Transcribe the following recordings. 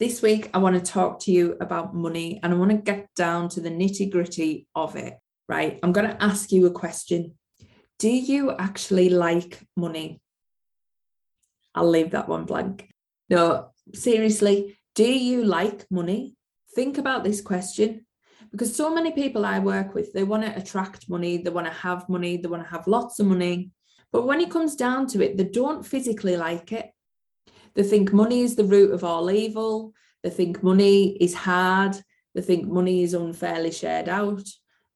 This week, I want to talk to you about money and I want to get down to the nitty gritty of it, right? I'm going to ask you a question do you actually like money? I'll leave that one blank. No, seriously, do you like money? Think about this question because so many people I work with, they want to attract money, they want to have money, they want to have lots of money. But when it comes down to it, they don't physically like it. They think money is the root of all evil. They think money is hard. They think money is unfairly shared out.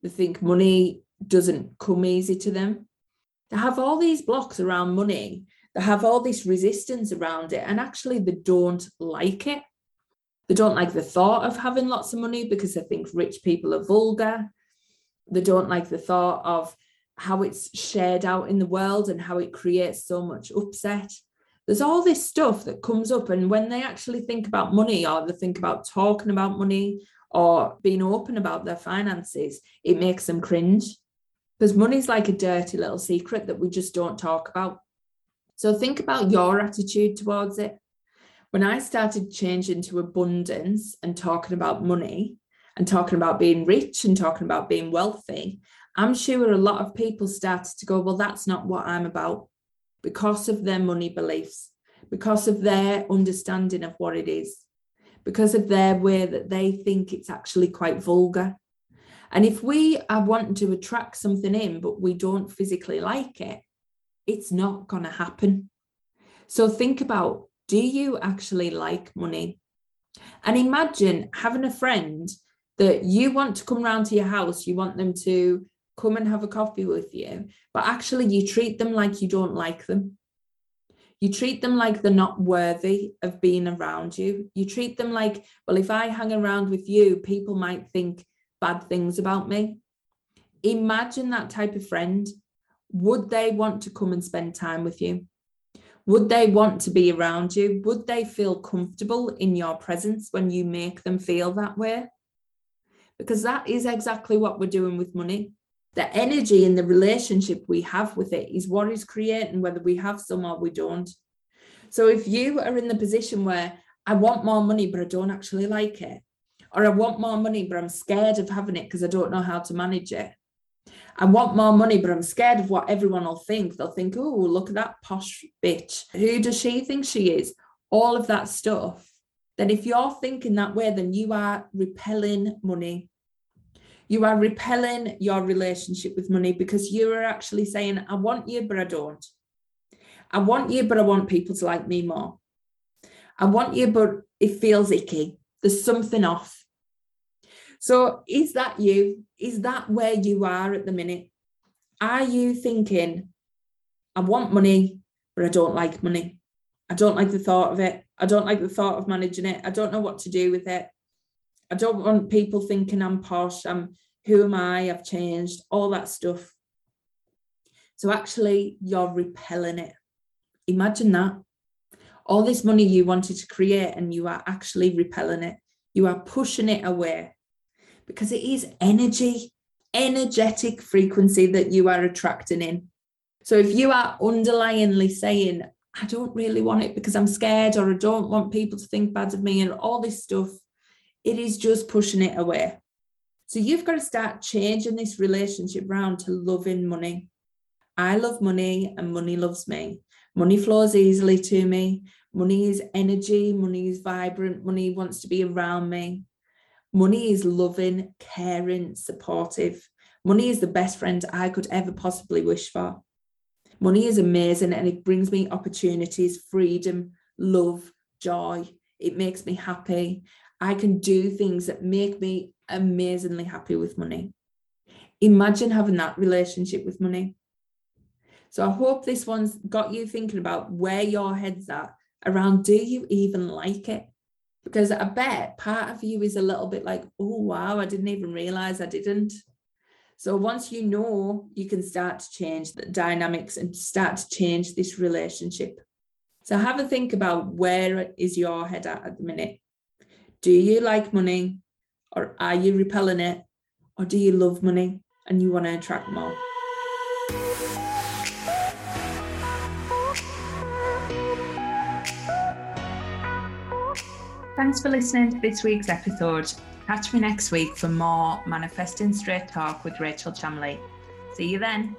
They think money doesn't come easy to them they have all these blocks around money they have all this resistance around it and actually they don't like it they don't like the thought of having lots of money because they think rich people are vulgar they don't like the thought of how it's shared out in the world and how it creates so much upset there's all this stuff that comes up and when they actually think about money or they think about talking about money or being open about their finances it makes them cringe because money's like a dirty little secret that we just don't talk about. So think about your attitude towards it. When I started changing to abundance and talking about money and talking about being rich and talking about being wealthy, I'm sure a lot of people started to go, well, that's not what I'm about because of their money beliefs, because of their understanding of what it is, because of their way that they think it's actually quite vulgar. And if we are wanting to attract something in, but we don't physically like it, it's not going to happen. So think about do you actually like money? And imagine having a friend that you want to come round to your house, you want them to come and have a coffee with you, but actually you treat them like you don't like them. You treat them like they're not worthy of being around you. You treat them like, well, if I hang around with you, people might think bad things about me. Imagine that type of friend. Would they want to come and spend time with you? Would they want to be around you? Would they feel comfortable in your presence when you make them feel that way? Because that is exactly what we're doing with money. The energy in the relationship we have with it is what is creating whether we have some or we don't. So if you are in the position where I want more money, but I don't actually like it, or I want more money, but I'm scared of having it because I don't know how to manage it. I want more money, but I'm scared of what everyone will think. They'll think, oh, look at that posh bitch. Who does she think she is? All of that stuff. Then, if you're thinking that way, then you are repelling money. You are repelling your relationship with money because you are actually saying, I want you, but I don't. I want you, but I want people to like me more. I want you, but it feels icky. There's something off. So, is that you? Is that where you are at the minute? Are you thinking, I want money, but I don't like money? I don't like the thought of it. I don't like the thought of managing it. I don't know what to do with it. I don't want people thinking I'm posh. I'm who am I? I've changed, all that stuff. So actually, you're repelling it. Imagine that. All this money you wanted to create, and you are actually repelling it. You are pushing it away because it is energy, energetic frequency that you are attracting in. So if you are underlyingly saying, I don't really want it because I'm scared or I don't want people to think bad of me and all this stuff, it is just pushing it away. So you've got to start changing this relationship round to loving money. I love money and money loves me. Money flows easily to me. Money is energy. Money is vibrant. Money wants to be around me. Money is loving, caring, supportive. Money is the best friend I could ever possibly wish for. Money is amazing and it brings me opportunities, freedom, love, joy. It makes me happy. I can do things that make me amazingly happy with money. Imagine having that relationship with money. So I hope this one's got you thinking about where your head's at around do you even like it? Because I bet part of you is a little bit like, oh, wow, I didn't even realize I didn't. So once you know, you can start to change the dynamics and start to change this relationship. So have a think about where is your head at at the minute. Do you like money or are you repelling it? Or do you love money and you want to attract more? Thanks for listening to this week's episode. Catch me next week for more Manifesting Straight Talk with Rachel Chamley. See you then.